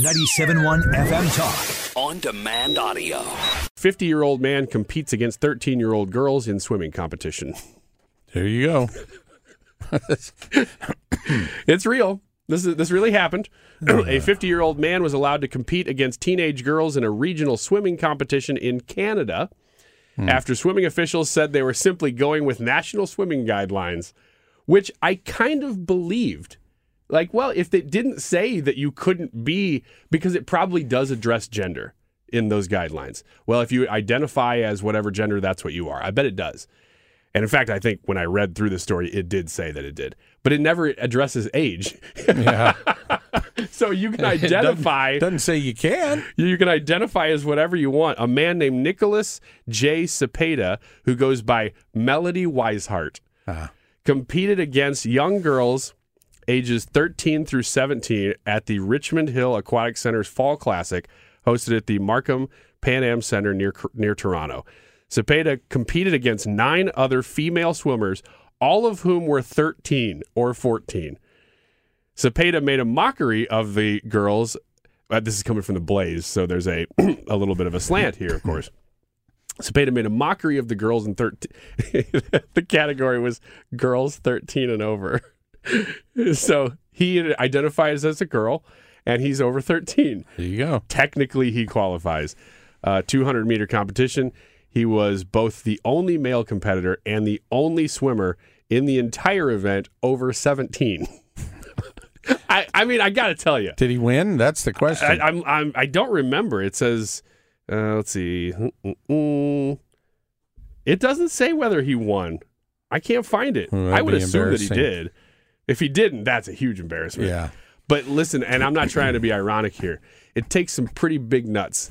97.1 FM Talk. On demand audio. 50 year old man competes against 13 year old girls in swimming competition. There you go. it's real. This is this really happened. a 50 year old man was allowed to compete against teenage girls in a regional swimming competition in Canada hmm. after swimming officials said they were simply going with national swimming guidelines, which I kind of believed. Like, well, if it didn't say that you couldn't be, because it probably does address gender in those guidelines. Well, if you identify as whatever gender, that's what you are. I bet it does. And in fact, I think when I read through the story, it did say that it did, but it never addresses age. Yeah. so you can It doesn't- identify. Doesn't say you can. You can identify as whatever you want. A man named Nicholas J. Cepeda, who goes by Melody Wiseheart, uh-huh. competed against young girls ages 13 through 17 at the Richmond Hill Aquatic Center's Fall Classic, hosted at the Markham Pan Am Center near near Toronto. Cepeda competed against nine other female swimmers, all of whom were 13 or 14. Cepeda made a mockery of the girls. Uh, this is coming from the Blaze, so there's a a little bit of a slant here, of course. Cepeda made a mockery of the girls in 13. the category was girls 13 and over. so he identifies as a girl, and he's over 13. There you go. Technically, he qualifies. Uh, 200 meter competition. He was both the only male competitor and the only swimmer in the entire event over 17. I, I mean, I got to tell you, Did he win? That's the question. I, I'm, I'm, I don't remember. It says, uh, let's see. Mm-mm. It doesn't say whether he won. I can't find it. Well, I would assume that he did. If he didn't, that's a huge embarrassment. yeah. But listen, and I'm not trying to be ironic here. It takes some pretty big nuts.